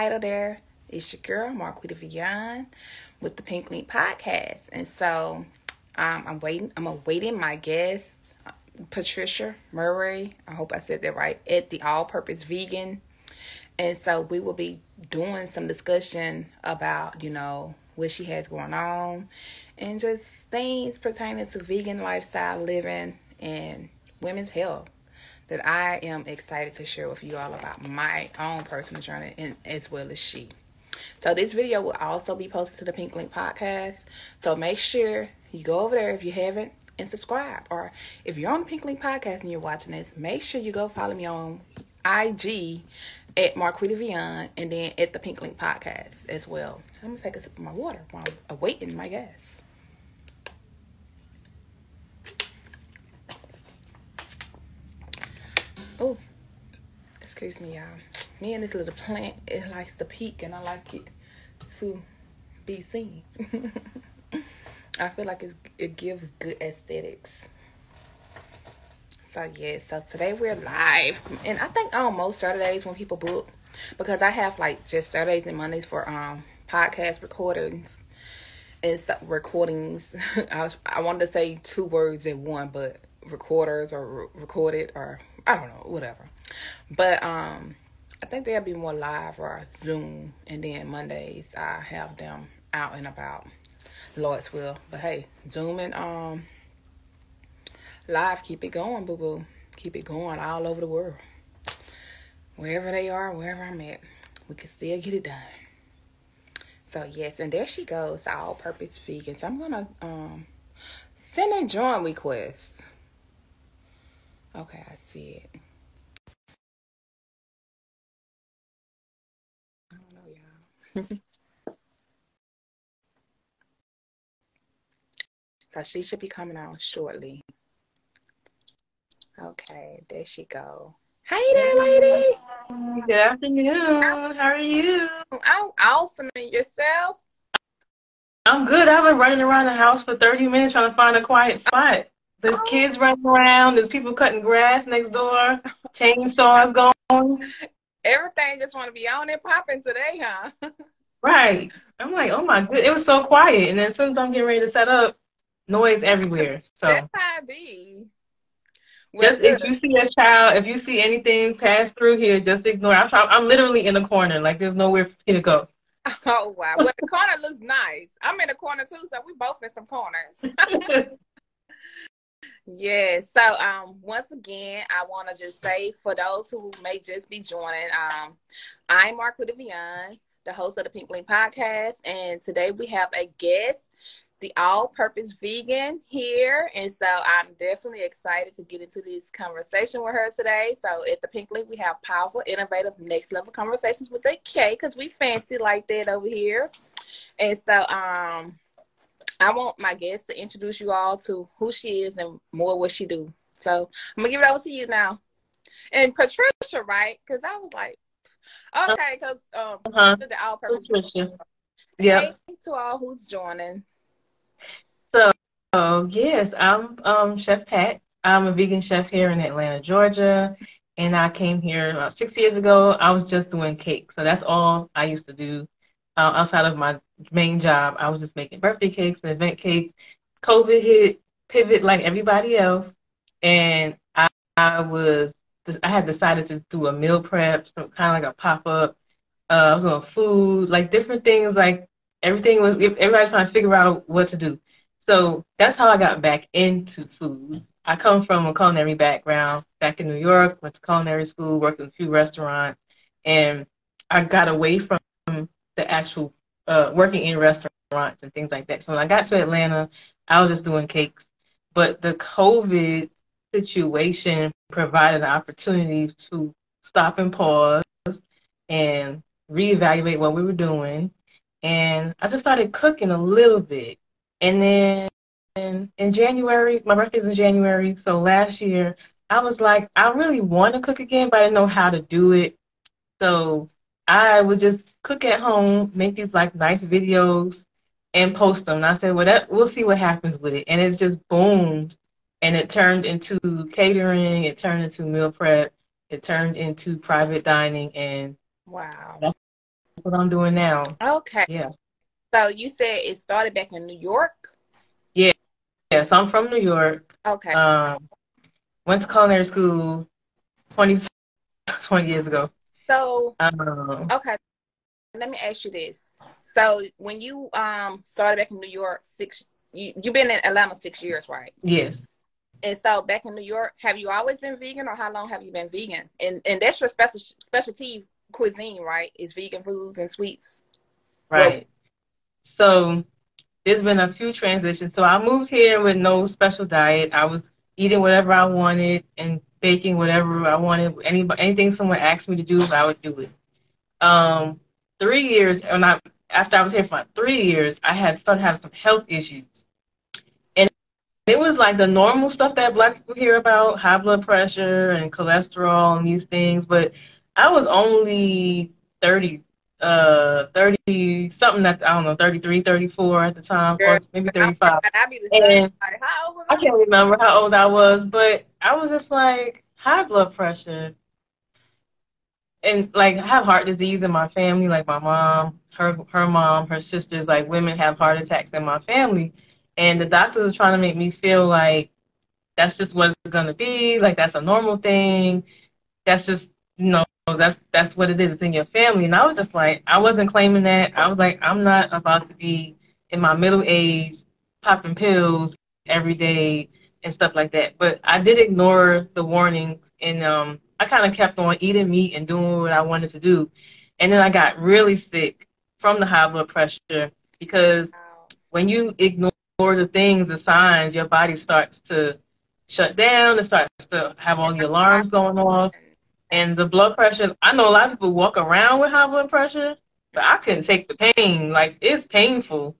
title there. It's your girl, Marquita Vion, with the Pink Link Podcast. And so um, I'm waiting, I'm awaiting my guest, Patricia Murray. I hope I said that right, at the All Purpose Vegan. And so we will be doing some discussion about, you know, what she has going on and just things pertaining to vegan lifestyle living and women's health that I am excited to share with you all about my own personal journey and as well as she. So this video will also be posted to the Pink Link podcast. So make sure you go over there if you haven't and subscribe. Or if you're on the Pink Link podcast and you're watching this, make sure you go follow me on IG at Marquita Vion and then at the Pink Link podcast as well. I'm gonna take a sip of my water while I'm awaiting my guests. Oh, excuse me, y'all. Me and this little plant, it likes to peek, and I like it to be seen. I feel like it gives good aesthetics. So yeah, so today we're live, and I think on most Saturdays when people book, because I have like just Saturdays and Mondays for um podcast recordings and so, recordings. I was I wanted to say two words in one, but recorders or re- recorded or I don't know, whatever. But um, I think they'll be more live or Zoom, and then Mondays I have them out and about. Lord's will, but hey, Zoom and um live, keep it going, boo boo. Keep it going all over the world. Wherever they are, wherever I'm at, we can still get it done. So yes, and there she goes, all purpose vegan. So I'm gonna um send a join request. Okay, I see it. I don't know, y'all. so she should be coming out shortly. Okay, there she go. Hey there, lady. Good afternoon. How are you? I'm awesome. And yourself? I'm good. I've been running around the house for 30 minutes trying to find a quiet spot. There's kids running around. There's people cutting grass next door. Chainsaws going. Everything just want to be on and popping today, huh? Right. I'm like, oh my good. It was so quiet. And then as soon as I'm getting ready to set up, noise everywhere. So That's how it be. Well, just if you see a child, if you see anything pass through here, just ignore. I'm trying, I'm literally in the corner. Like there's nowhere for me to go. oh wow. Well, the corner looks nice. I'm in the corner too, so we both in some corners. Yeah. So um once again I wanna just say for those who may just be joining, um, I'm Marquita Vion, the host of the Pink Link Podcast, and today we have a guest, the all purpose vegan here. And so I'm definitely excited to get into this conversation with her today. So at the Pink Link we have powerful, innovative, next level conversations with a K because we fancy like that over here. And so um I want my guest to introduce you all to who she is and more what she do. So I'm gonna give it over to you now. And Patricia, right? Because I was like, okay, because um, Uh-huh. the all purpose. Patricia. Yeah. Hey to all who's joining. So, oh yes, I'm um, Chef Pat. I'm a vegan chef here in Atlanta, Georgia, and I came here about six years ago. I was just doing cake, so that's all I used to do uh, outside of my main job. I was just making birthday cakes and event cakes. COVID hit, pivot like everybody else, and I, I was I had decided to do a meal prep, some kind of like a pop up. Uh, I was on food, like different things, like everything was everybody trying to figure out what to do. So that's how I got back into food. I come from a culinary background back in New York, went to culinary school, worked in a few restaurants, and I got away from the actual uh, working in restaurants and things like that. So when I got to Atlanta, I was just doing cakes. But the COVID situation provided an opportunity to stop and pause and reevaluate what we were doing. And I just started cooking a little bit. And then in, in January, my birthday's in January, so last year, I was like, I really want to cook again, but I didn't know how to do it. So I would just cook at home, make these like nice videos, and post them. And I said, well, that, we'll see what happens with it. And it's just boomed. And it turned into catering. It turned into meal prep. It turned into private dining. And wow, that's what I'm doing now. Okay. Yeah. So you said it started back in New York. Yeah. Yes, I'm from New York. Okay. Um, went to culinary school 20, 20 years ago. So um, okay, let me ask you this. So when you um started back in New York, six you you've been in Atlanta six years, right? Yes. And so back in New York, have you always been vegan, or how long have you been vegan? And and that's your special specialty cuisine, right? Is vegan foods and sweets. Right. So there's been a few transitions. So I moved here with no special diet. I was eating whatever I wanted and baking whatever I wanted. Any anything someone asked me to do, I would do it. Um, three years, and I after I was here for three years, I had started having some health issues, and it was like the normal stuff that Black people hear about: high blood pressure and cholesterol and these things. But I was only thirty uh 30 something that I don't know 33 34 at the time Girl, or maybe 35 and I? can't remember how old I was but I was just like high blood pressure and like I have heart disease in my family like my mom her her mom her sisters like women have heart attacks in my family and the doctors are trying to make me feel like that's just what it's gonna be like that's a normal thing that's just you know that's that's what it is. It's in your family. And I was just like, I wasn't claiming that. I was like, I'm not about to be in my middle age popping pills every day and stuff like that. But I did ignore the warnings and um I kind of kept on eating meat and doing what I wanted to do. And then I got really sick from the high blood pressure because when you ignore the things, the signs, your body starts to shut down. It starts to have all the alarms going off. And the blood pressure, I know a lot of people walk around with high blood pressure, but I couldn't take the pain. Like it's painful.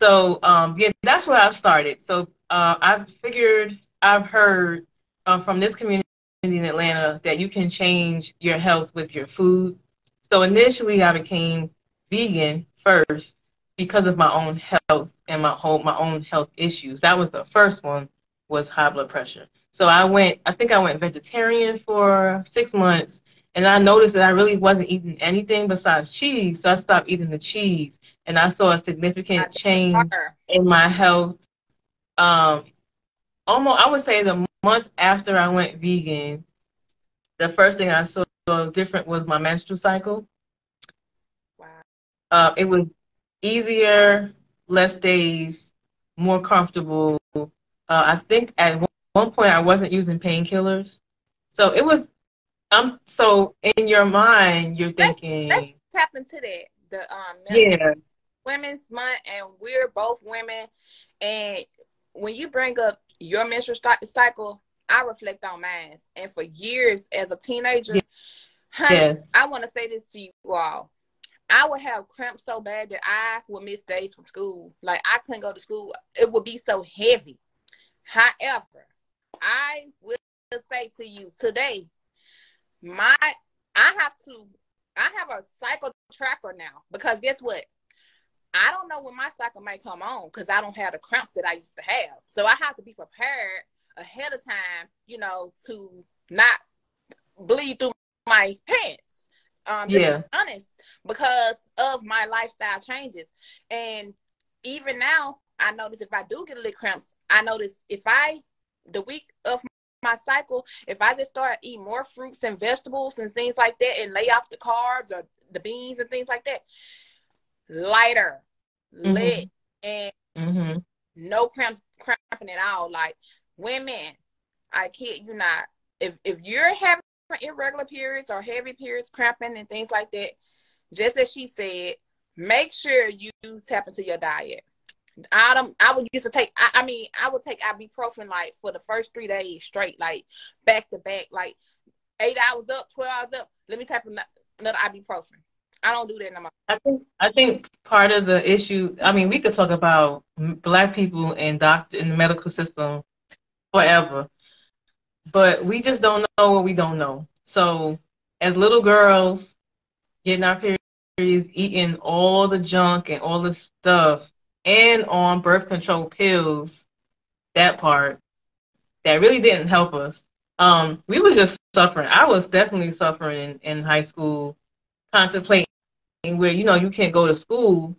So um, yeah, that's where I started. So uh, I figured I've heard uh, from this community in Atlanta that you can change your health with your food. So initially, I became vegan first because of my own health and my whole my own health issues. That was the first one was high blood pressure. So I went, I think I went vegetarian for six months, and I noticed that I really wasn't eating anything besides cheese. So I stopped eating the cheese, and I saw a significant change in my health. Um, almost, I would say the month after I went vegan, the first thing I saw different was my menstrual cycle. Wow. Uh, it was easier, less days, more comfortable. Uh, I think at one point I wasn't using painkillers. So it was um so in your mind you're thinking let's, let's tap into that. The um yeah. women's month and we're both women and when you bring up your menstrual cycle, I reflect on mine. And for years as a teenager, yeah. honey, yes. I want to say this to you all. I would have cramps so bad that I would miss days from school. Like I couldn't go to school. It would be so heavy. However, I will say to you today, my I have to I have a cycle tracker now because guess what? I don't know when my cycle may come on because I don't have the cramps that I used to have. So I have to be prepared ahead of time, you know, to not bleed through my pants. Um, yeah. honest, because of my lifestyle changes. And even now, I notice if I do get a little cramps, I notice if I the week of my cycle, if I just start eating more fruits and vegetables and things like that and lay off the carbs or the beans and things like that, lighter, mm-hmm. lit, and mm-hmm. no cramp, cramping at all. Like women, I kid you not. If if you're having irregular periods or heavy periods, cramping and things like that, just as she said, make sure you tap into your diet. I don't. I would used to take. I, I mean, I would take ibuprofen like for the first three days straight, like back to back, like eight hours up, twelve hours up. Let me tap another ibuprofen. I don't do that no more. I think I think part of the issue. I mean, we could talk about black people and doctor in the medical system forever, but we just don't know what we don't know. So, as little girls, getting our periods, eating all the junk and all the stuff and on birth control pills, that part, that really didn't help us. Um, we were just suffering. I was definitely suffering in, in high school, contemplating where, you know, you can't go to school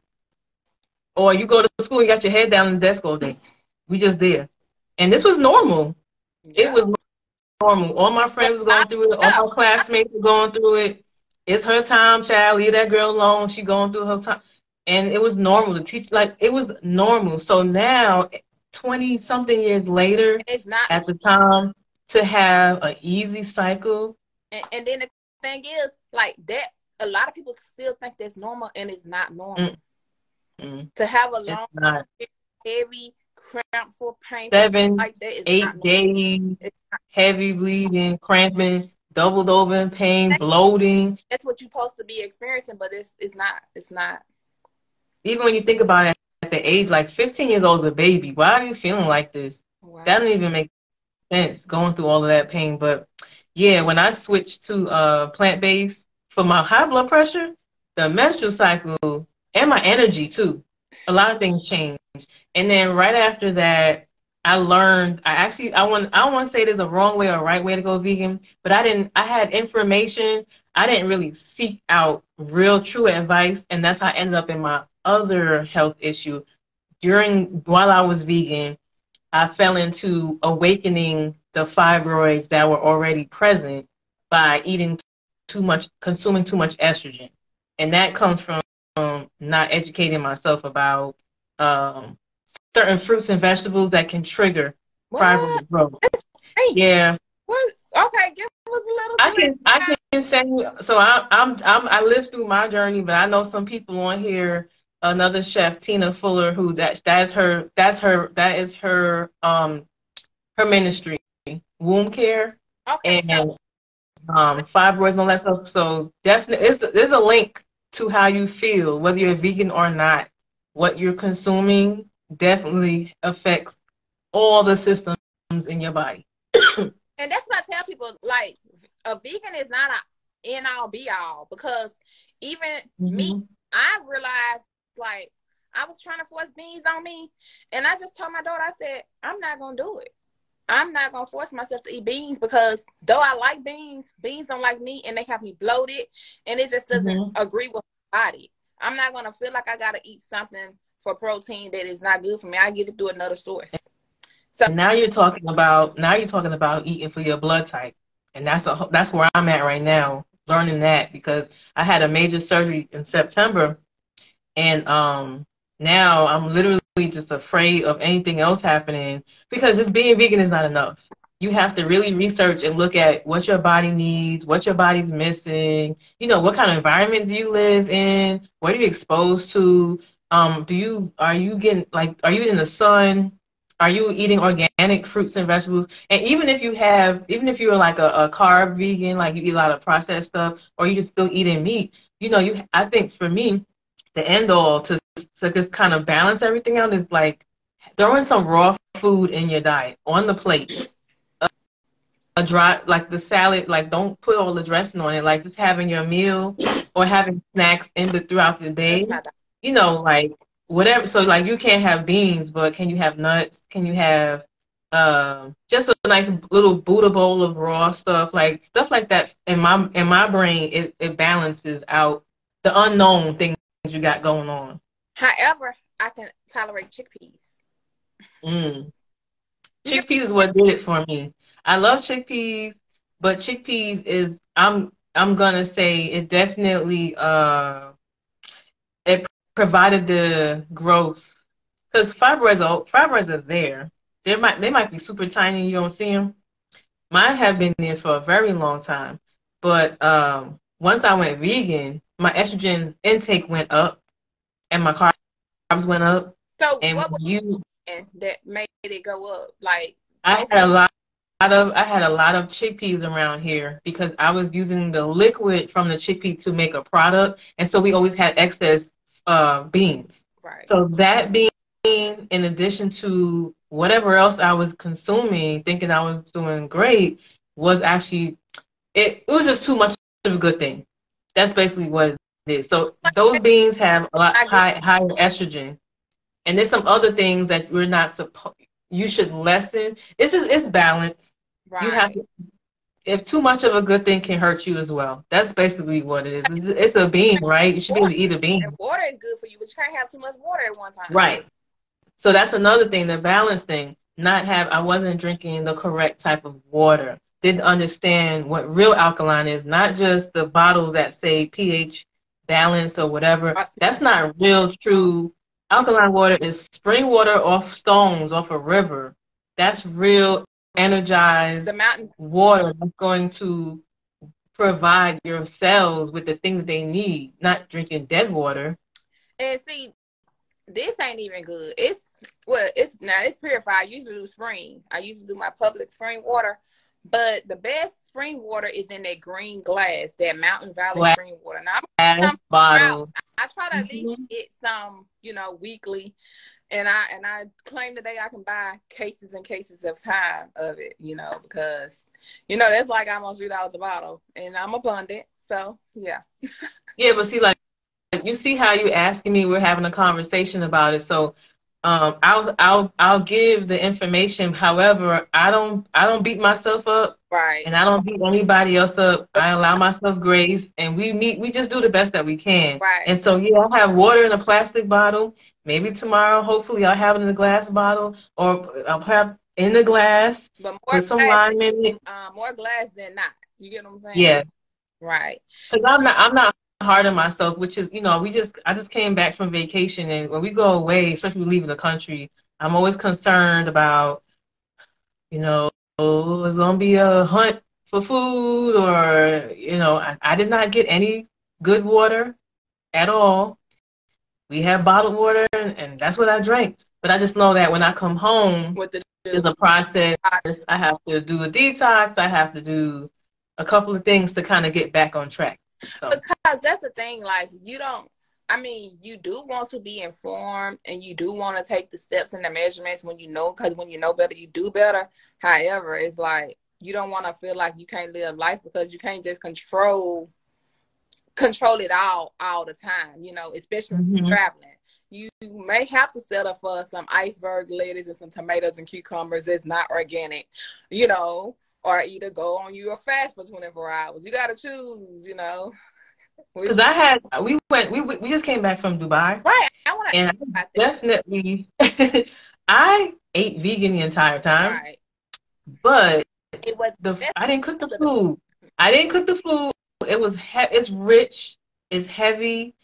or you go to school and got your head down in the desk all day. We just there. And this was normal. Yeah. It was normal. All my friends was going through it. All my classmates were going through it. It's her time, child. Leave that girl alone. She going through her time and it was normal to teach like it was normal so now 20 something years later it's not at the time to have an easy cycle and, and, then the thing is like that a lot of people still think that's normal and it's not normal mm to have a long heavy crampful pain seven like eight days heavy bleeding cramping doubled over in pain bloating that's what you're supposed to be experiencing but it's it's not it's not even when you think about it at the age like 15 years old is a baby. Why are you feeling like this? Wow. That doesn't even make sense going through all of that pain. But yeah, when I switched to uh, plant based for my high blood pressure, the menstrual cycle, and my energy too, a lot of things changed. And then right after that, I learned. I actually I want I want to say there's a wrong way or right way to go vegan, but I didn't. I had information. I didn't really seek out real true advice, and that's how I ended up in my other health issue. During while I was vegan, I fell into awakening the fibroids that were already present by eating too much, consuming too much estrogen, and that comes from um, not educating myself about um, certain fruits and vegetables that can trigger what? fibroid growth. Yeah. What? Okay, give us a little. I can I can say so. I, I'm I'm I lived through my journey, but I know some people on here another chef, Tina Fuller, who that that's her that's her that is her um her ministry, womb care okay, and so. Um fibroids and all that stuff. So definitely, there's a link to how you feel, whether you're vegan or not. What you're consuming definitely affects all the systems in your body. and that's what I tell people. Like a vegan is not a end all be all because even mm-hmm. me, I realized like I was trying to force beans on me, and I just told my daughter, I said, I'm not gonna do it. I'm not gonna force myself to eat beans because though I like beans, beans don't like me, and they have me bloated, and it just doesn't mm-hmm. agree with my body. I'm not gonna feel like I gotta eat something for protein that is not good for me. I get it through another source. So now you're talking about now you're talking about eating for your blood type, and that's a, that's where I'm at right now, learning that because I had a major surgery in September and um, now I'm literally just afraid of anything else happening because just being vegan is not enough. You have to really research and look at what your body needs, what your body's missing. You know, what kind of environment do you live in? What are you exposed to? Um, do you are you getting like are you in the sun? Are you eating organic fruits and vegetables? And even if you have, even if you're like a, a carb vegan, like you eat a lot of processed stuff, or you just still eating meat, you know, you I think for me, the end all to to just kind of balance everything out is like throwing some raw food in your diet on the plate. A, a dry like the salad, like don't put all the dressing on it. Like just having your meal or having snacks in the throughout the day. You know, like whatever. So like you can't have beans, but can you have nuts? Can you have uh, just a nice little Buddha bowl of raw stuff, like stuff like that. In my in my brain, it, it balances out the unknown things you got going on. However, I can tolerate chickpeas. Mm. Chickpeas is what did it for me. I love chickpeas, but chickpeas is I'm I'm gonna say it definitely uh it provided the growth because fibroids are fibroids are there. They might they might be super tiny. You don't see them. Mine have been there for a very long time, but um, once I went vegan, my estrogen intake went up and my carbs went up. So And what was you, that made it go up? Like I had a lot. of I had a lot of chickpeas around here because I was using the liquid from the chickpea to make a product, and so we always had excess uh, beans. right. So that being in addition to whatever else I was consuming, thinking I was doing great, was actually it, it was just too much of a good thing. That's basically what. So those beans have a lot high higher estrogen. And there's some other things that we're not supposed you should lessen. It's just it's balance. right. You have to if too much of a good thing can hurt you as well. That's basically what it is. It's, it's a bean, right? You should be able to eat a bean. and water is good for you, but you can't have too much water at one time. Right. So that's another thing, the balance thing. Not have I wasn't drinking the correct type of water. Didn't understand what real alkaline is, not just the bottles that say pH balance or whatever. That's not real true. Alkaline water is spring water off stones, off a river. That's real energized The mountain water that's going to provide your cells with the things they need, not drinking dead water. and see, this ain't even good. It's well, it's now it's purified. I usually do spring. I usually do my public spring water. But the best spring water is in that green glass, that Mountain Valley Glass. spring water. Now I'm bottle. I try to at least Mhm. get some, you know, weekly, and I and I claim today I can buy cases and cases of time of it, you know, because you know that's like almost three dollars a bottle, and I'm abundant, so yeah. Yeah, but see, like, you see how you asking me, we're having a conversation about it. So, um, I'll, I'll, I'll give the information. However, I don't, I don't beat myself up, Right. and I don't beat anybody else up. I allow myself grace, and we meet, we just do the best that we can. Right. And so, yeah, I'll have water in a plastic bottle. Maybe tomorrow, hopefully, I'll have it in a glass bottle, or I'll have in the glass but more with some glass, lime in it. uh, more glass than not. You get what I'm saying? Yeah. Right. Cause I'm not, I'm not hard on myself, which is, you know, we just, I just came back from vacation, and when we go away, especially leaving the country, I'm always concerned about, you know, oh, it's gonna be a hunt for food, or you know, I, I did not get any good water at all. We had bottled water, and, and that's what I drank. But I just know that when I come home, With the there's a process. I have to do a detox. I have to do a couple of things to kind of get back on track. So. because that's the thing. Like you don't. I mean, you do want to be informed, and you do want to take the steps and the measurements when you know. Because when you know better, you do better. However, it's like you don't want to feel like you can't live life because you can't just control control it all all the time. You know, especially when Mhm. you're traveling. You may have to settle for some iceberg lettuce and some tomatoes and cucumbers It's not organic, you know, or either go on you a fast for 24 hours. You got to choose, you know. Because I had, we went, we we just came back from Dubai, right. I want to and I definitely, I ate vegan the entire time, Right. but It was the I didn't cook the food. I didn't cook the food. It was he- it's rich, it's heavy,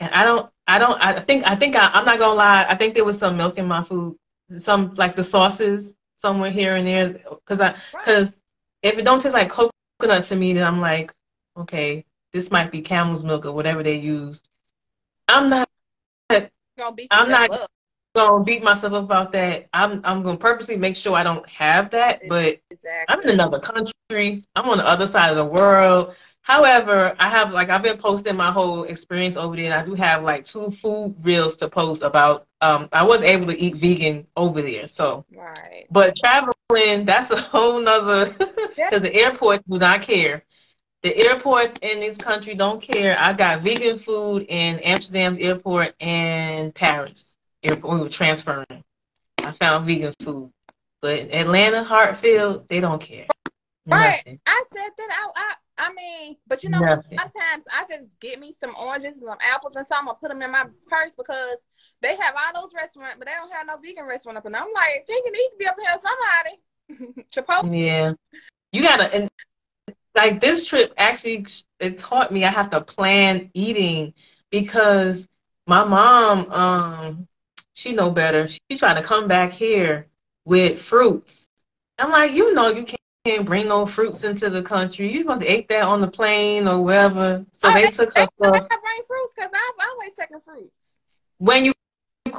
and I don't, I don't, I think, I think I, I'm not gonna lie. I think there was some milk in my food, some like the sauces somewhere here and there, because I, because if it don't taste like coconut to me, then I'm like, okay, this might be camel's milk or whatever they use. I'm not I'm not- up. gonna beat myself up about that. I'm I'm gonna purposely make sure I don't have that. But Exactly. I'm in another country. I'm on the other side of the world. However, I have like I've been posting my whole experience over there, and I do have like two food reels to post about. Um, I was able to eat vegan over there, so. Right. But traveling, that's a whole nother. Because the airports do not care. The airports in this country don't care. I got vegan food in Amsterdam's airport and Paris airport. We were transferring. I found vegan food, but Atlanta, Hartsfield, they don't care. Right. Nothing. I said that I, I I mean, but you know, Nothing. sometimes I just get me some oranges and some apples and something. I put them in my purse because they have all those restaurants, but they don't have no vegan restaurant up. And I'm like, vegan needs to be up here somebody. Chipotle. Yeah. You gotta and like this trip actually it taught me I have to plan eating because my mom um she know better. She trying to come back here with fruits. I'm like, you know you can't bring no fruits into the country. You supposed to eat that on the plane or wherever. So Oh, they took her They, they bring fruits because I've always taken fruits. when you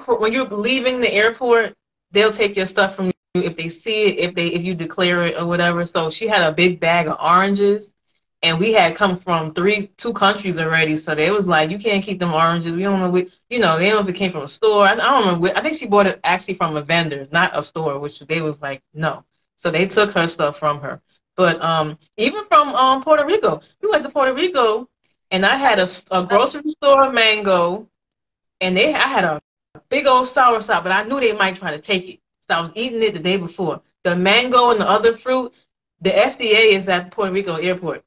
when you're leaving the airport, they'll take your stuff from you if they see it, if they if you declare it or whatever. So she had a big bag of oranges, and we had come from three two countries already. So they was like, you can't keep them oranges. We don't know, what, you know, they don't know if it came from a store. I, I don't know. I think she bought it actually from a vendor, not a store, which they was like, no. So they took her stuff from her. But um, even from um Puerto Rico, we went to Puerto Rico, and I had a, a grocery store mango, and they I had a big old sour sop, but I knew they might try to take it. So I was eating it the day before. The mango and the other fruit, the FDA is at Puerto Rico airport.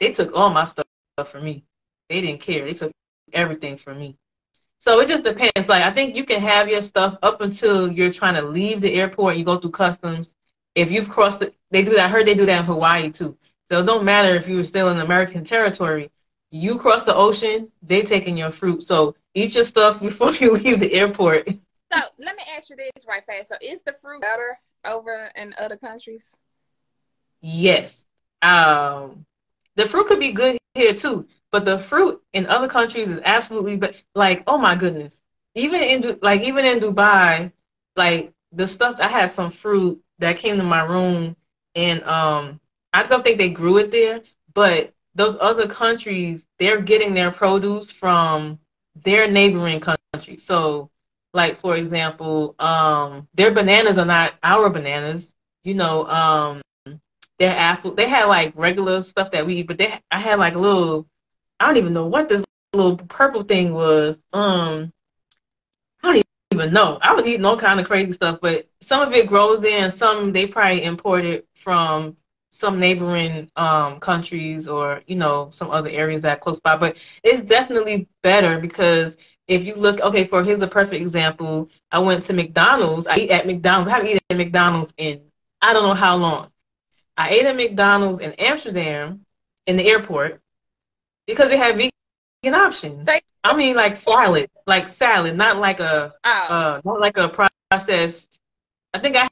They took all my stuff from me. They didn't care. They took everything from me. So it just depends. Like I think you can have your stuff up until you're trying to leave the airport. You go through customs. If you've crossed the, they do that. I heard they do that in Hawaii too. So it don't matter if you were still in American territory. You cross the ocean, they taking your fruit. So eat your stuff before you leave the airport. So let me ask you this right fast. So is the fruit better over in other countries? Yes. Um, the fruit could be good here too, but the fruit in other countries is absolutely but like oh my goodness. Even in like even in Dubai, like the stuff I had some fruit that came to my room and um I don't think they grew it there, but those other countries they're getting their produce from their neighboring countries. So, like for example, um, their bananas are not our bananas. You know, um, their apple. They had like regular stuff that we eat, but they I had like a little. I don't even know what this little purple thing was. Um, I don't even know. I was eating all kind of crazy stuff, but some of it grows there, and some they probably imported from some neighboring um, countries or you know some other areas that close by. But it's definitely better because if you look, okay, for here's a perfect example. I went to McDonald's. I eat at McDonald's. I haven't eaten at McDonald's in I don't know how long. I ate at McDonald's in Amsterdam in the airport because they had vegan options. I mean, like salad, like salad, not like a, oh. uh, not like a processed. I think I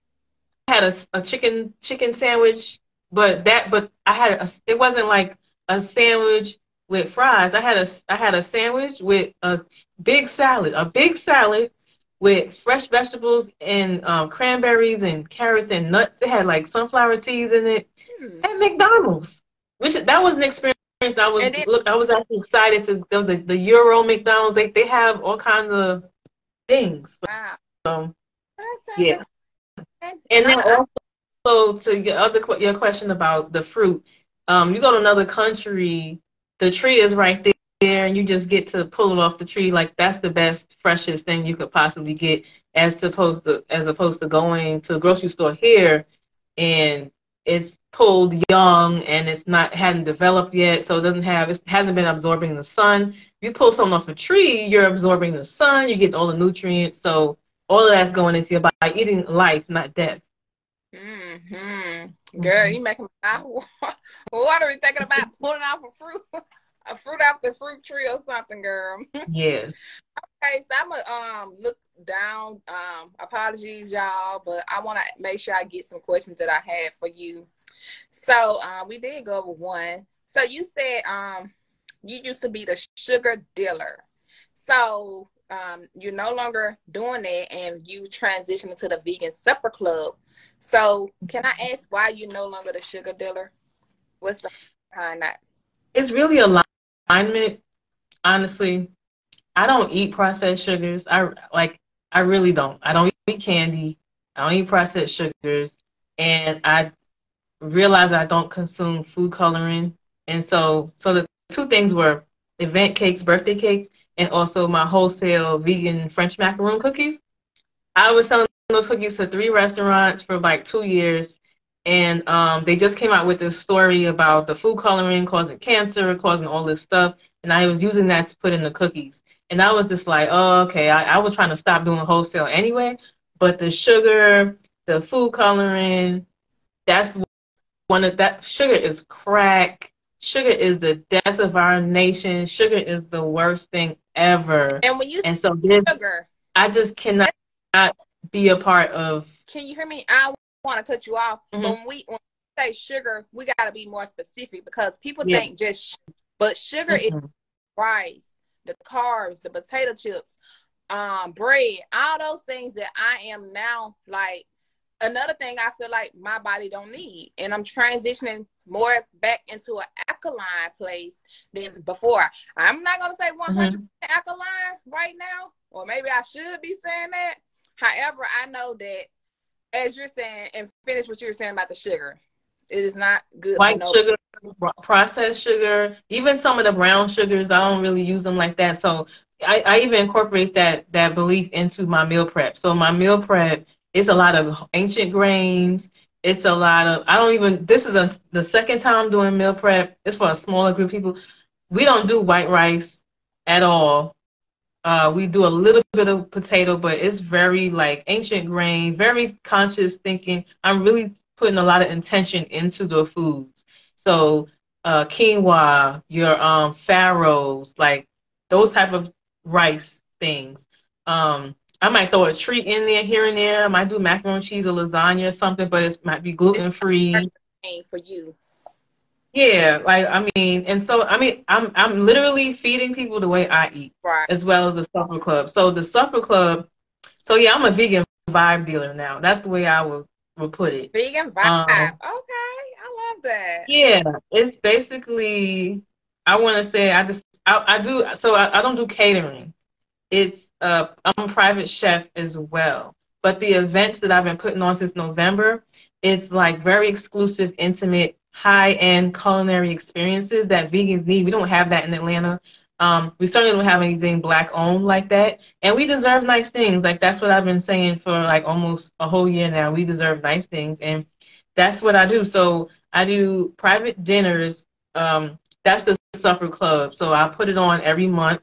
had a, a chicken chicken sandwich but that, but I had a, it wasn't like a sandwich with fries. I had a, I had a sandwich with a big salad, a big salad with fresh vegetables and um, cranberries and carrots and nuts. It had like sunflower seeds in it hmm. at McDonald's, which that was an experience. I was look, I was actually excited to go the the Euro McDonald's. They they have all kinds of things. Wow. So, yeah. And, then also so to your other your question about the fruit, um, you go to another country, the tree is right there, and you just get to pull it off the tree. Like that's the best, freshest thing you could possibly get, as opposed to as opposed to going to a grocery store here, and it's pulled young and it's not hadn't developed yet, so it doesn't have it hasn't been absorbing the sun. If You pull something off a tree, you're absorbing the sun, you get all the nutrients. So all of that's going into your body, eating life, not death. Mm-hmm. Girl, you making my mouth watery thinking about pulling off a fruit, a fruit off the fruit tree or something, girl. Yeah. okay, so I'm gonna um look down. Um, apologies, y'all, but I want to make sure I get some questions that I had for you. So um, we did go over one. So you said um you used to be the sugar dealer. So um, you're no longer doing that and you transitioned to the vegan supper club. So can I ask why you're no longer the sugar dealer? What's behind that? It's really alignment. Honestly, I don't eat processed sugars. I like I really don't. I don't eat candy. I don't eat processed sugars, and I realize I don't consume food coloring. And so, so the two things were event cakes, birthday cakes, and also my wholesale vegan French macaroon cookies. I was selling those cookies to three restaurants for like two years. And um, they just came out with this story about the food coloring causing cancer, causing all this stuff. And I was using that to put in the cookies. And I was just like, oh, okay. I, I was trying to stop doing wholesale anyway. But the sugar, the food coloring, that's one of that. Sugar is crack. Sugar is the death of our nation. Sugar is the worst thing ever. And when you and so this, sugar, I just cannot not be a part of. Can you hear me? I want to cut you off. Mm-hmm. When we when we say sugar, we got to be more specific because people yeah. think just, but sugar mm-hmm. is rice, the carbs, the potato chips, um, bread, all those things that I am now like another thing I feel like my body don't need. And I'm transitioning more back into an alkaline place than before. I'm not gonna say 100 mm-hmm. alkaline right now, or maybe I should be saying that. However, I know that as you're saying, and finish what you were saying about the sugar. It is not good. White no- sugar, processed sugar, even some of the brown sugars, I don't really use them like that. So I, I even incorporate that that belief into my meal prep. So my meal prep is a lot of ancient grains. It's a lot of I don't even. This is a, the second time doing meal prep. It's for a smaller group of people. We don't do white rice at all. Uh, we do a little bit of potato, but it's very like ancient grain, very conscious thinking. I'm really putting a lot of intention into the foods. So uh, quinoa, your um, farros, like those type of rice things. Um, I might throw a treat in there here and there. I might do macaroni and cheese or lasagna or something, but it might be gluten free. For you. Yeah, like I mean, and so I mean, I'm I'm literally feeding people the way I eat, right. as well as the Supper Club. So the Supper Club, so yeah, I'm a vegan vibe dealer now. That's the way I would would put it. Vegan vibe. Um, okay, I love that. Yeah, it's basically I want to say I just I, I do so I, I don't do catering. It's uh I'm a private chef as well, but the events that I've been putting on since November, it's like very exclusive, intimate high end culinary experiences that vegans need. We don't have that in Atlanta. Um, we certainly don't have anything black owned like that. And we deserve nice things. Like that's what I've been saying for like almost a whole year now. We deserve nice things. And that's what I do. So I do private dinners. Um, that's the Supper Club. So I put it on every month.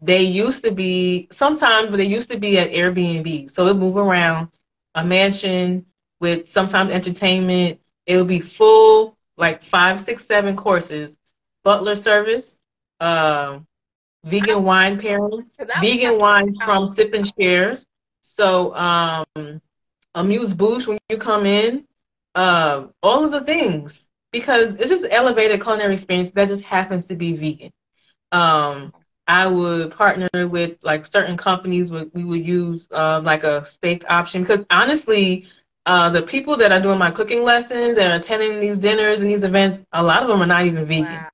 They used to be sometimes, but they used to be at Airbnb. So it move around a mansion with sometimes entertainment. It would be full like five, six, seven courses, butler service, uh, vegan wine pairing, vegan wine from Sip and Shares. So um, amuse bouche when you come in, uh, all of the things because it's just elevated culinary experience that just happens to be vegan. Um, I would partner with like certain companies. We would use uh, like a steak option because honestly, uh, the people that are doing my cooking lessons and attending these dinners and these events, a lot of them are not even vegan. Wow.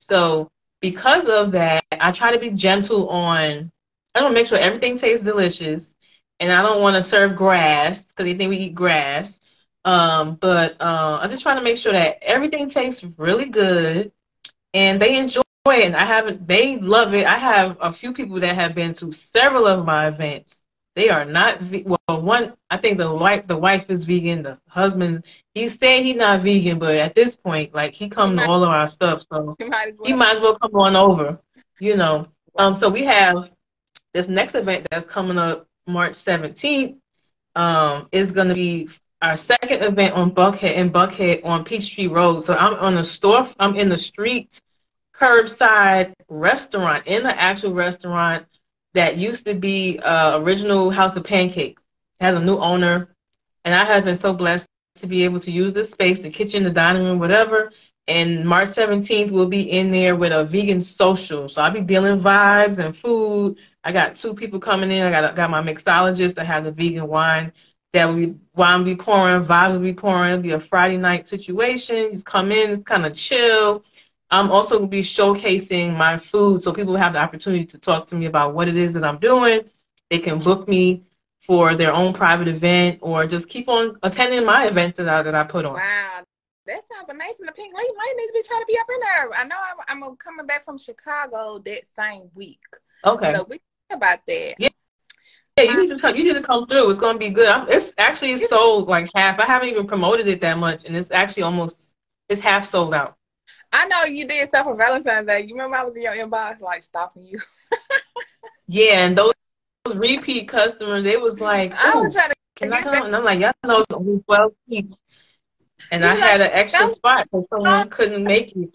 So because of that, I try to be gentle on. I don't make sure everything tastes delicious, and I don't want to serve grass because they think we eat grass. Um, but uh, I'm just trying to make sure that everything tastes really good, and they enjoy. And I haven't. They love it. I have a few people that have been to several of my events they are not well. One, I think the wife, the wife is vegan. The husband, he's saying he's not vegan, but at this point, like he comes to all of our stuff, so he might, well. he might as well come on over. You know. Um. So we have this next event that's coming up March 17th. Um, is going to be our second event on Buckhead in Buckhead on Peachtree Road. So I'm on the store. I'm in the street curbside restaurant in the actual restaurant that used to be uh, original House of Pancakes. It has a new owner, and I have been so blessed to be able to use this space, the kitchen, the dining room, whatever. And March 17th, we'll be in there with a vegan social. So I'll be dealing vibes and food. I got two people coming in. I got got my mixologist. I have the vegan wine that we wine will be pouring, vibes will be pouring. It'll be a Friday night situation. Just come in, it's kind of chill. I'm also going to be showcasing my food so people have the opportunity to talk to me about what it is that I'm doing. They can book me for their own private event or just keep on attending my events that I, that I put on. Wow. That sounds amazing. The Pink Lady might need to be trying to be up in there. I know I'm, I'm coming back from Chicago that same week. Okay. So we talk about that. Yeah. Yeah, you need to come. You need to come through. It's gonna be good. I'm, it's actually sold like half. I haven't even promoted it that much, and it's actually almost it's half sold out. I know you did stuff for Valentine's Day. You remember I was in your inbox like stalking you. yeah, and those, those, repeat customers, they was like, I was trying to can I come? And I'm like, y'all know it's only twelve people. And I had an extra spot because someone couldn't make it.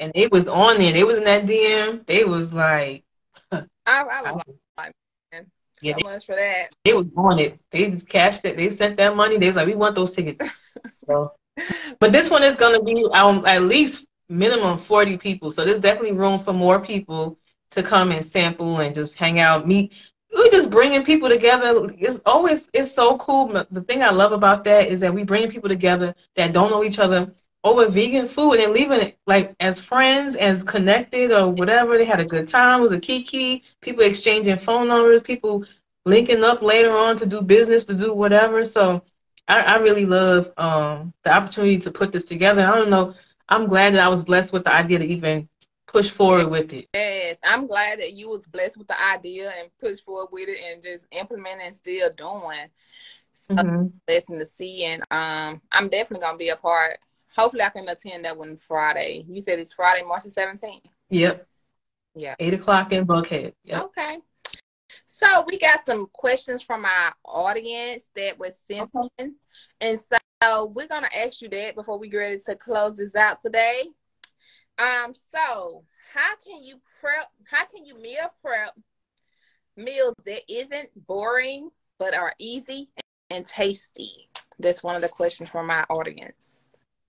And they was on there. They was in that DM. They was like I, I was like, man, yeah, so they, much for that. They was on it. They just cashed it. They sent that money. They was like, we want those tickets. so, but this one is gonna be um, at least minimum 40 people. So there's definitely room for more people to come and sample and just hang out, meet. We're just bringing people together. It's always it's so cool. The thing I love about that is that we bring people together that don't know each other over vegan food and leaving it like as friends, as connected or whatever. They had a good time. It was a kiki. People exchanging phone numbers. People linking up later on to do business, to do whatever. So I, I really love um, the opportunity to put this together. I don't know. I'm glad that I was blessed with the idea to even push forward with it. Yes, I'm glad that you was blessed with the idea and push forward with it and just implement and still doing. So mm-hmm. lesson to see, and um, I'm definitely gonna be a part. Hopefully, I can attend that one Friday. You said it's Friday, March the 17th. Yep. Yeah. Eight o'clock in Buckhead. Yep. Okay. So we got some questions from our audience that was sent okay. in. And so we're gonna ask you that before we get ready to close this out today. Um, so how can you prep how can you meal prep meals that isn't boring but are easy and tasty? That's one of the questions from my audience.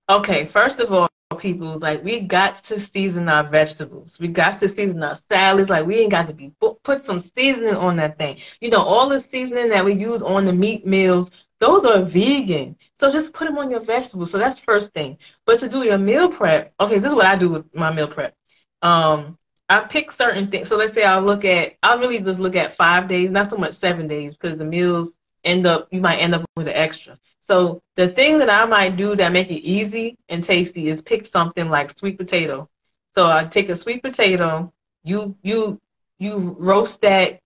Okay, first of all, people's like we got to season our vegetables. We got to season our salads. Like we ain't got to be put some seasoning on that thing. You know, all the seasoning that we use on the meat meals, those are vegan. So just put them on your vegetables. So that's first thing. But to do your meal prep, okay, this is what I do with my meal prep. Um, I pick certain things. So let's say I'll look at, I'll really just look at five days, not so much seven days, because the meals end up, you might end up with an extra. So the thing that I might do that make it easy and tasty is pick something like sweet potato. So I take a sweet potato, you you you roast that,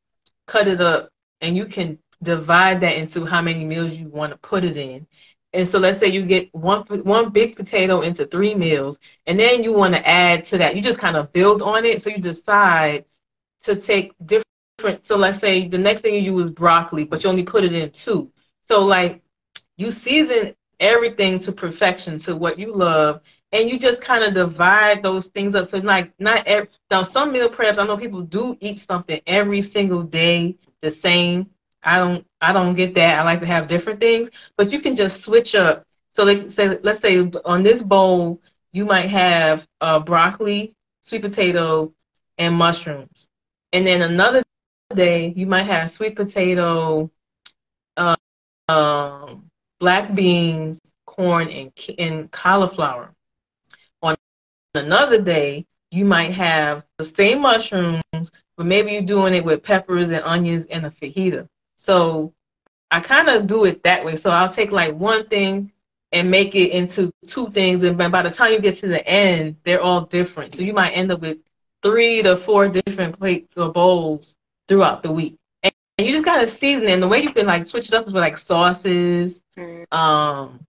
cut it up, and you can divide that into how many meals you want to put it in. And so let's say you get one one big potato into three meals, and then you want to add to that. You just kind of build on it. So you decide to take different. So let's say the next thing you use is broccoli, but you only put it in two. So like you season everything to perfection to what you love and you just kind of divide those things up. So like not every now some meal preps i know people do eat something every single day the same. I don't i don't get that. I like to have different things. But you can just switch up. So like say let's say on this bowl you might have uh, broccoli sweet potato and mushrooms. And then another day you might have sweet potato um black beans, corn, and, and cauliflower. On another day, you might have the same mushrooms, but maybe you're doing it with peppers and onions and a fajita. So I kind of do it that way. So I'll take like one thing and make it into two things, and by the time you get to the end, they're all different. So you might end up with three to four different plates or bowls throughout the week. And you just gotta season it. And the way you can like switch it up is with like sauces Mm-hmm. Um,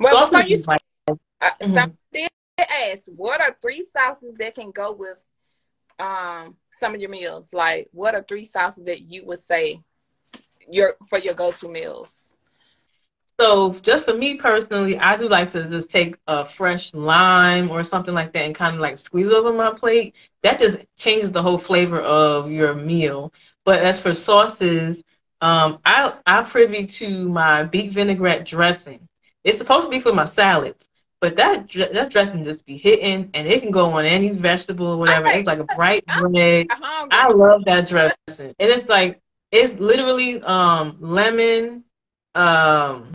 well, before you like, uh, mm-hmm. ask, what are three sauces that can go with um some of your meals? Like, what are three sauces that you would say your for your go-to meals? So, just for me personally, I do like to just take a fresh lime or something like that and kind of like squeeze over my plate. That just changes the whole flavor of your meal. But as for sauces, um, I I privy to my beet vinaigrette dressing. It's supposed to be for my salads, but that that dressing just be hitting, and it can go on any vegetable or whatever. It's like a bright red. I love that dressing, and it's like it's literally um lemon, um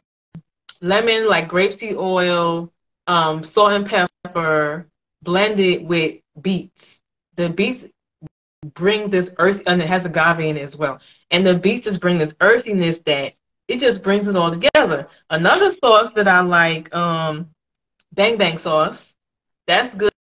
lemon like grapeseed oil, um salt and pepper blended with beets. The beets bring this earth, and it has agave in it as well. And the beets just bring this earthiness that it just brings it all together. Another sauce that I like, um, bang bang sauce. That's good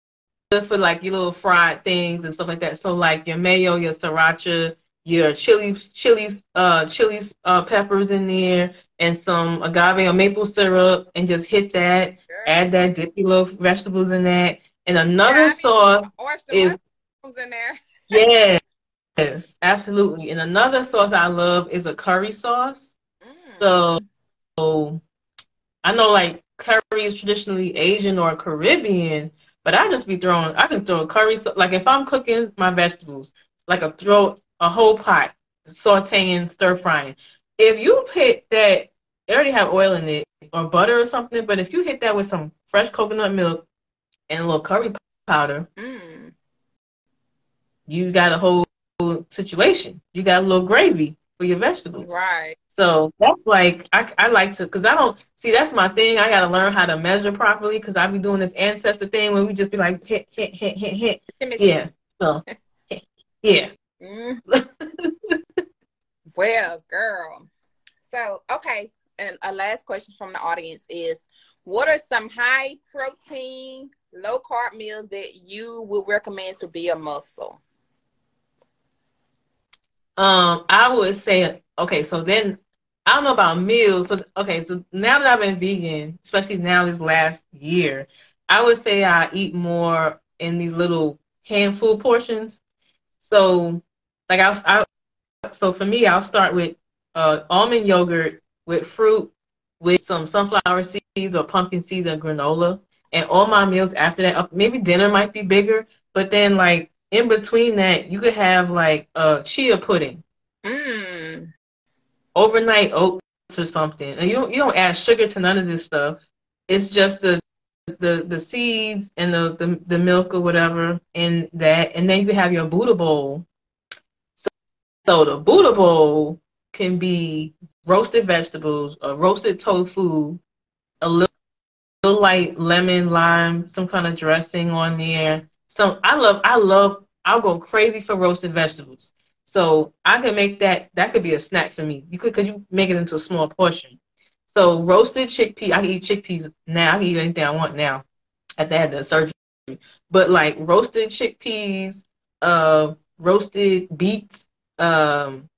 good for like your little fried things and stuff like that. So like your mayo, your sriracha, your chili, chili, uh, chili uh, peppers in there, and some agave or maple syrup, and just hit that. Sure. Add that, dip your little vegetables in that. And another yeah, sauce is in there. Yes, yes, absolutely. And another sauce I love is a curry sauce. Mm. So, so I know like curry is traditionally Asian or Caribbean, but I just be throwing. I can throw a curry. So, like if I'm cooking my vegetables, like a throw a whole pot, sautéing, stir frying. If you hit that, they already have oil in it or butter or something. But if you hit that with some fresh coconut milk and a little curry powder, mm you got a whole situation. You got a little gravy for your vegetables. Right. So that's like I, I like to because I don't see that's my thing. I got to learn how to measure properly because I be doing this ancestor thing when we just be like hit hit hit hit hit. Yeah. So yeah. Mm. well, girl. So okay, and a last question from the audience is: What are some high protein, low carb meals that you would recommend to be a muscle? Um, I would say okay. So then I don't know about meals. So okay, so now that I've been vegan, especially now this last year, I would say I eat more in these little handful portions. So like I, I so for me, I'll start with uh, almond yogurt with fruit, with some sunflower seeds or pumpkin seeds and granola. And all my meals after that, maybe dinner might be bigger, but then like in between that, you could have like a chia pudding. Mm overnight oats or something. And you don't you don't add sugar to none of this stuff. It's just the the the seeds and the, the, the milk or whatever in that and then you have your Buddha bowl. So, so the Buddha bowl can be roasted vegetables or roasted tofu, a little, little light lemon, lime, some kind of dressing on there. So I love I love I'll go crazy for roasted vegetables. So I could make that, that could be a snack for me. You could, cause you make it into a small portion. So roasted chickpea, I can eat chickpeas now. I can eat anything I want now end of the surgery. But like roasted chickpeas, uh, roasted beets, um,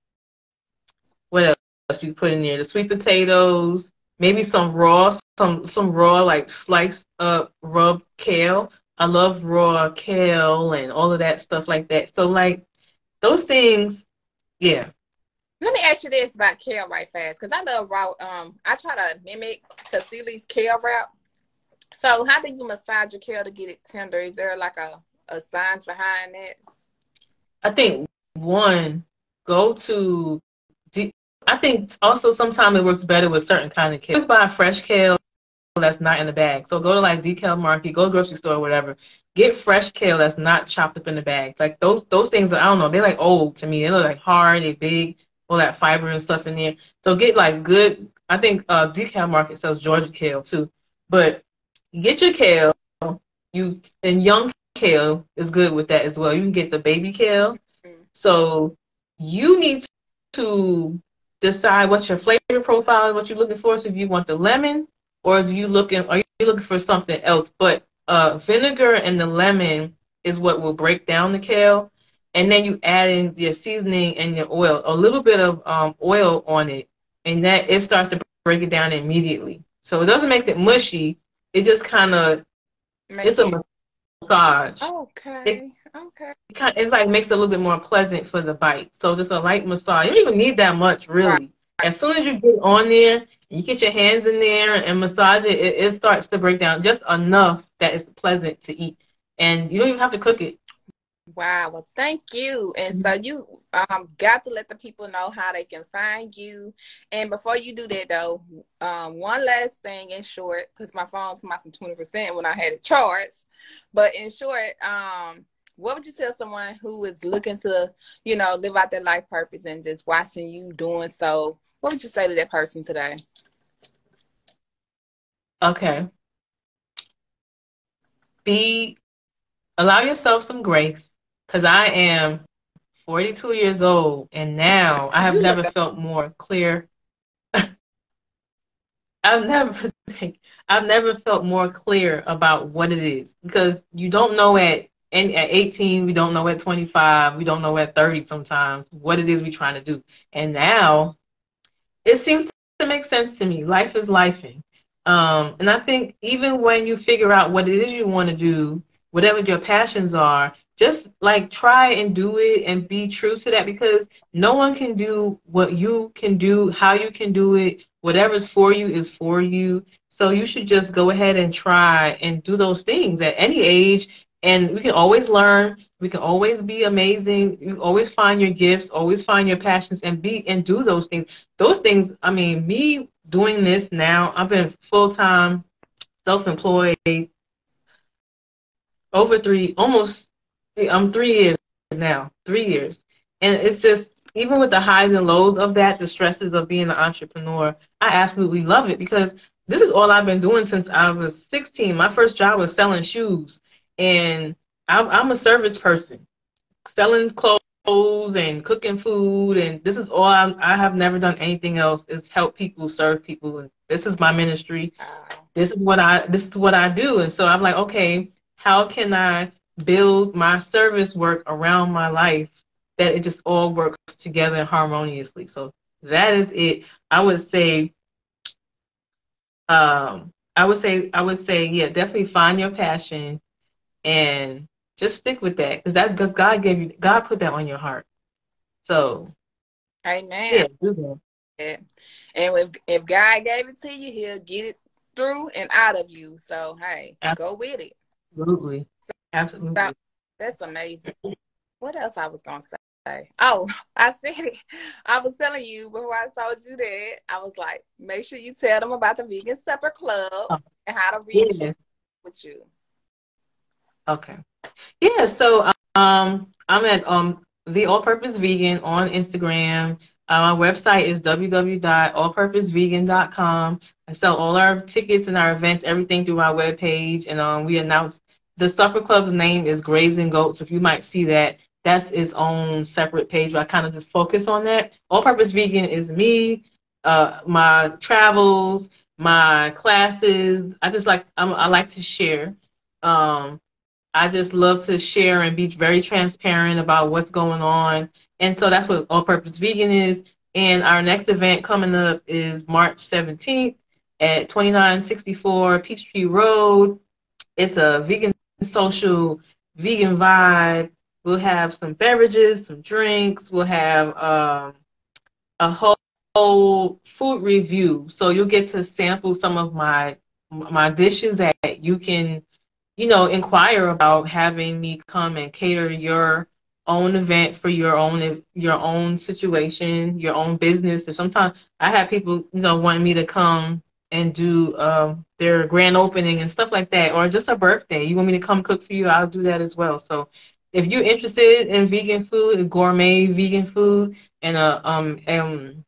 what else you put in there? The sweet potatoes, maybe some raw, some some raw like sliced up rubbed kale. I love raw kale and all of that stuff like that. So like those things, yeah. Let me ask you this about kale right fast, because I love raw. Um, I try to mimic Tassili's kale wrap. So, how do you massage your kale to get it tender? Is there like a a science behind it? I think one, go to. I think also sometimes it works better with certain kind of kale. Just buy fresh kale that's not in the bag. So go to like DeKalb Market, go to grocery store, whatever. Get fresh kale that's not chopped up in the bag. Like those those things, I don't know, they're like old to me. They look like hard, they're big, all that fiber and stuff in there. So get like good. I think uh, DK Market sells Georgia kale too. But get your kale. You and young kale is good with that as well. You can get the baby kale. So you need to decide what your flavor profile is, what you're looking for. So if you want the lemon, or do you looking are you looking for something else? But uh, vinegar and the lemon is what will break down the kale, and then you add in your seasoning and your oil, a little bit of um, oil on it, and that it starts to break it down immediately. So it doesn't make it mushy. It just kind of it's a massage. Okay. It, okay. It, kind of, it like makes it a little bit more pleasant for the bite. So just a light massage. You don't even need that much, really. Right. As soon as you get on there, you get your hands in there and massage it, it, it starts to break down just enough that it's pleasant to eat. And you don't even have to cook it. Wow. Well, thank you. And so mm-hmm. you um, got to let the people know how they can find you. And before you do that, though, um, one last thing in short, because my phone's my from 20% when I had it charged. But in short, um, what would you tell someone who is looking to, you know, live out their life purpose and just watching you doing so what would you say to that person today? Okay. Be allow yourself some grace because I am 42 years old and now I have never felt more clear. I've never I've never felt more clear about what it is because you don't know at and at 18 we don't know at 25 we don't know at 30 sometimes what it is we're trying to do and now it seems to make sense to me. Life is lifing. Um, and I think even when you figure out what it is you want to do, whatever your passions are, just like try and do it and be true to that because no one can do what you can do, how you can do it. Whatever's for you is for you. So you should just go ahead and try and do those things at any age and we can always learn we can always be amazing. You always find your gifts always find your passions and be and do those things. Those things i mean me doing this now i've been full-time self-employed over three almost i'm three years now three years. And it's just even with the highs and lows of that, the stresses of being an entrepreneur, I absolutely love it because this is all I've been doing since I was 16. My first job was selling shoes, and I'm, I'm a service person, selling clothes and cooking food, and this is all I'm, I have never done anything else is help people, serve people, and this is my ministry. This is what I this is what I do, and so I'm like, okay, how can I build my service work around my life that it just all works together harmoniously. So that is it. I would say, um, I would say, I would say, yeah, definitely find your passion and just stick with that because that because God gave you, God put that on your heart. So, Amen. Yeah, do that. And if if God gave it to you, He'll get it through and out of you. So hey, Absolutely. go with it. Absolutely. Absolutely. So, that's amazing. What else I was gonna say? Oh, I said it. I was telling you before I told you that. I was like, make sure you tell them about the Vegan Supper Club oh, and how to reach yeah. with you. Okay. Yeah. So um, I'm at um the All Purpose Vegan on Instagram. Uh, my website is www.allpurposevegan.com. I sell all our tickets and our events, everything through my webpage. And um, we announce the supper club's name is Grazing Goats. If you might see that, that's its own separate page where I kind of just focus on that. All Purpose Vegan is me, uh, my travels, my classes. I just like I'm, i like to share. Um, I just love to share and be very transparent about what's going on, and so that's what All Purpose Vegan is. And our next event coming up is March 17th at 2964 Peachtree Road. It's a vegan social, vegan vibe We'll have some beverages, some drinks. We'll have um, a whole, whole food review. So you'll get to sample some of my my dishes that you can, you know, inquire about having me come and cater your own event for your own your own situation, your own business. Sometimes I have people, you know, wanting me to come and do um, their grand opening and stuff like that, or just a birthday. You want me to come cook for you? I'll do that as well. So if you're interested in vegan food, gourmet vegan food, and a um um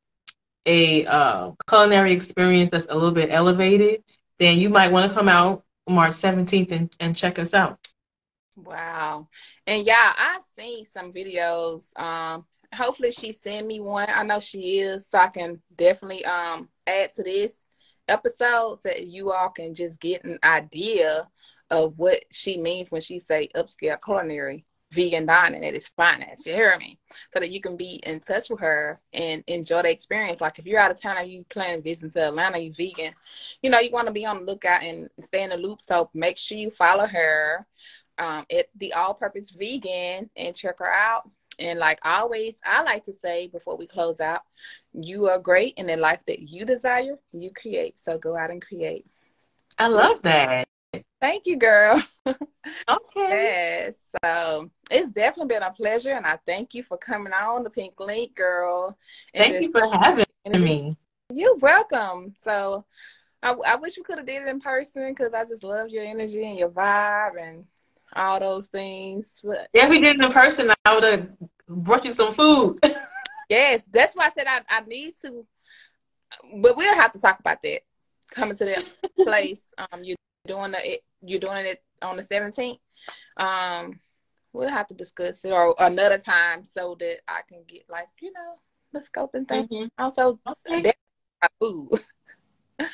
a uh, culinary experience that's a little bit elevated, then you might want to come out March 17th and, and check us out. Wow. And yeah, I've seen some videos. Um, hopefully she send me one. I know she is, so I can definitely um add to this episode so that you all can just get an idea of what she means when she say upscale culinary vegan dining at its finest. You hear me? So that you can be in touch with her and enjoy the experience. Like if you're out of town and you plan to visit to Atlanta, you vegan, you know, you want to be on the lookout and stay in the loop. So make sure you follow her um, at the All Purpose Vegan and check her out. And like always, I like to say before we close out, you are great in the life that you desire, you create. So go out and create. I love that. Thank you, girl. Okay. yes. So it's definitely been a pleasure, and I thank you for coming on the Pink Link, girl. thank you for having me. You're welcome. So I, I wish we could have did it in person because I just love your energy and your vibe and all those things. But yeah, if we did it in person. I would have brought you some food. yes, that's why I said I, I need to. But we'll have to talk about that coming to that place. Um, you doing the you're doing it on the 17th. Um, we'll have to discuss it or another time so that I can get like you know the scope and thing. Mm-hmm. Also, okay. food.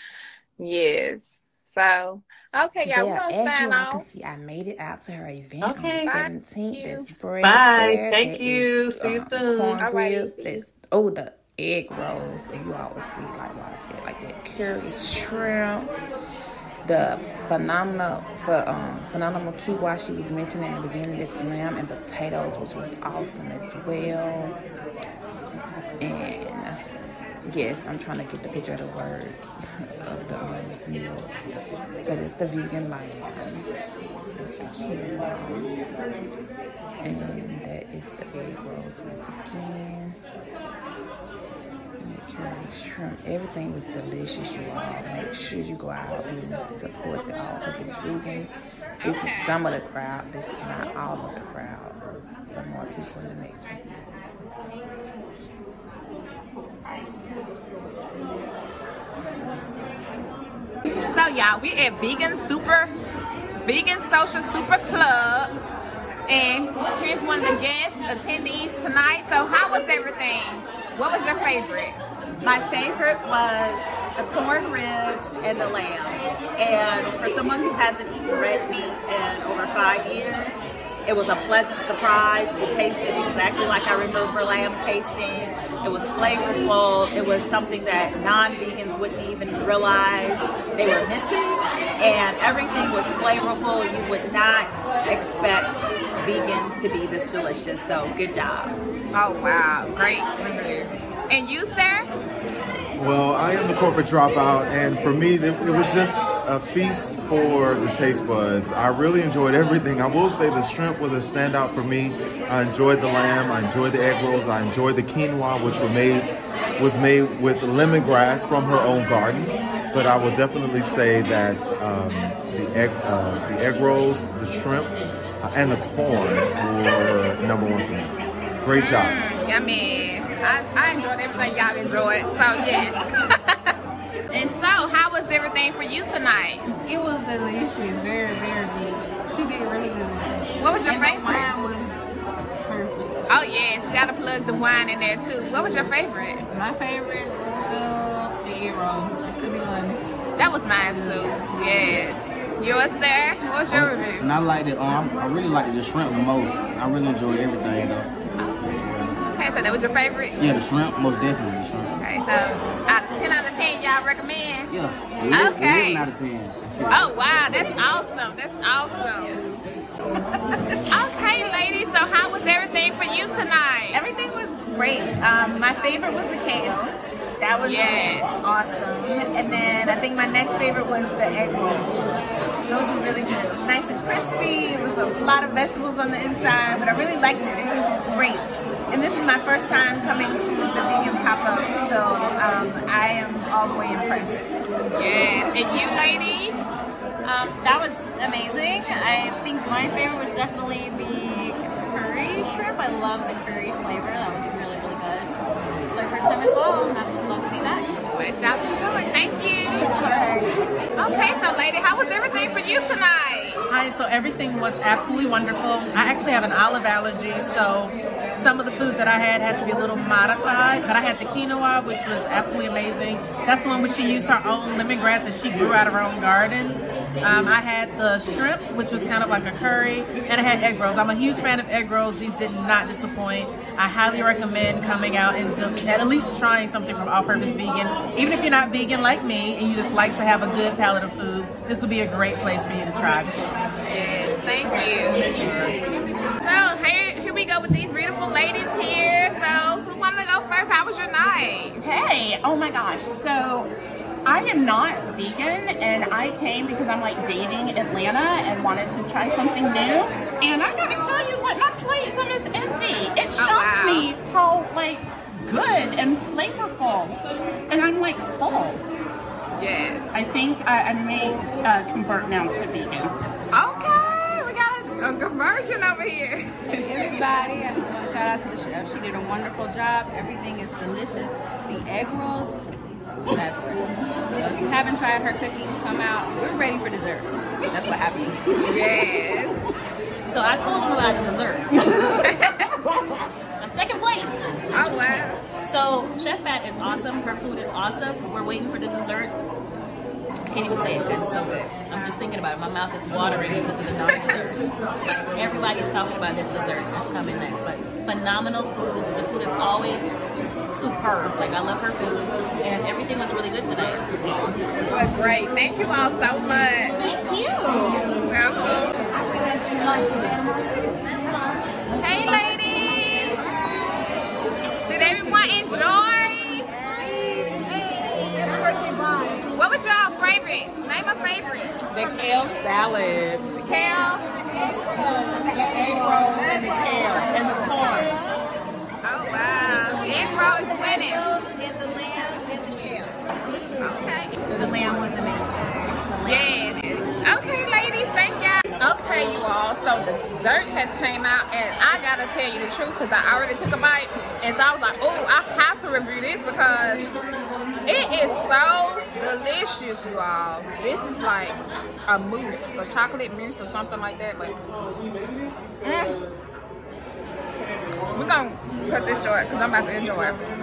yes. So okay, y'all. Yeah, we're as you all can see, I made it out to her event okay. on the seventeenth. There's bread Bye. there. Thank there you. Is, see you um, soon. Corn ribs. There's oh the egg rolls, and you always see like what I said, like that curry shrimp the phenomenal for um, phenomenal kiwashi was mentioned in the beginning. This lamb and potatoes, which was awesome as well. And yes, I'm trying to get the picture of the words of the um, meal. So that's the vegan lamb. That's the quinoa. And that is the egg rolls once again curry shrimp. Everything was delicious, you all. Make sure you go out and support the All Purpose Vegan. This is some of the crowd. This is not all of the crowd. There's some more people in the next one. So y'all, we at Vegan Super, Vegan Social Super Club. And here's one of the guest attendees tonight. So how was everything? What was your favorite? My favorite was the corn ribs and the lamb. And for someone who hasn't eaten red meat in over five years, it was a pleasant surprise. It tasted exactly like I remember lamb tasting. It was flavorful. It was something that non-vegans wouldn't even realize they were missing. And everything was flavorful. You would not expect vegan to be this delicious. So good job. Oh wow, great. And you, sir? Well, I am the corporate dropout, and for me, it, was just a feast for the taste buds. I really enjoyed everything. I will say the shrimp was a standout for me. I enjoyed the lamb, I enjoyed the egg rolls, I enjoyed the quinoa, which were made was made with lemongrass from her own garden. But I will definitely say that um, the egg uh, the egg rolls, the shrimp, uh, and the corn were number one for me. Great job. Mm, yummy. I, I enjoyed everything y'all enjoyed. So yes. and so, how was everything for you tonight? It was delicious, very, very good. She did really good. What was your and favorite? The wine was perfect. Oh yes, we gotta plug the wine in there too. What was your favorite? My favorite was the, the egg roll, to be honest. That was mine too. Yes. Yours, sir? What was your review? And I liked it. Um, I really liked the shrimp the most. I really enjoyed everything though. Okay, so that was your favorite? Yeah, the shrimp, most definitely the shrimp. Okay, so out of 10 out of 10, y'all recommend? Yeah. Eleven- Okay. 11 out of 10. Oh, wow, that's awesome. That's awesome. Okay, ladies, so how was everything for you tonight? Everything was great. Um, my favorite was the kale. That was Yes. awesome. And then I think my next favorite was the egg rolls. Those were really good. It was nice and crispy. It was a lot of vegetables on the inside, but I really liked it. It was great. And this is my first time coming to the vegan pop-up, so um, I am all the way impressed. Yes. And you, lady? Um, that was amazing. I think my favorite was definitely the curry shrimp. I love the curry flavor. That was really, really good. It's my first time as well, I'd love to be back. Good job, enjoy. Thank you. Okay, so lady, how was everything for you tonight? Hi, so everything was absolutely wonderful. I actually have an olive allergy, so some of the food that I had had to be a little modified. But I had the quinoa, which was absolutely amazing. That's the one where she used her own lemongrass that she grew out of her own garden. Um, I had the shrimp, which was kind of like a curry, and I had egg rolls. I'm a huge fan of egg rolls. These did not disappoint. I highly recommend coming out and to- at least trying something from All Purpose Vegan. Even if you're not vegan like me and you just like to have a good palate of food, this would be a great place for you to try. Yes, thank you. So here, here we go with these beautiful ladies here. So who wanted to go first? How was your night? Hey, oh my gosh. So I am not vegan and I came because I'm like dating Atlanta and wanted to try something new. And I gotta tell you, like my plate is almost empty. It shocked wow. me how like good and flavorful. And I'm like full. Yes. I think I, I may uh, convert now to vegan. Okay, we got a, a conversion over here. Hey everybody, I just want to shout out to the chef. She did a wonderful job. Everything is delicious. The egg rolls, never. So if you haven't tried her cooking, come out. We're ready for dessert. That's what happened. Yes. So I told them about the dessert. a second plate. Oh wow. So Chef Pat is awesome. Her food is awesome. We're waiting for the dessert. I can't even say it because it's so good. I'm just thinking about it. My mouth is watering because of the non-dessert. Everybody's talking about this dessert that's coming next. But phenomenal food. The food is always superb. Like I love her food, and everything was really good today. Well, great. Thank you all so much. Thank you. Welcome. Hey, ladies. Did everyone enjoy? What was y'all favorite? Name a favorite. The kale salad, The kale. the egg rolls, and the kale, and the corn. Wow. Roll is winning. And the lamb and the kale. Okay. The lamb was amazing. Yes. Okay, ladies, thank y'all. Okay, you all. So the dessert has came out, and I gotta tell you the truth because I already took a bite, and so I was like, oh, I have to review this because it is so delicious, you all. This is like a mousse, a chocolate mousse or something like that, but mm, we're gonna cut this short because I'm about to enjoy.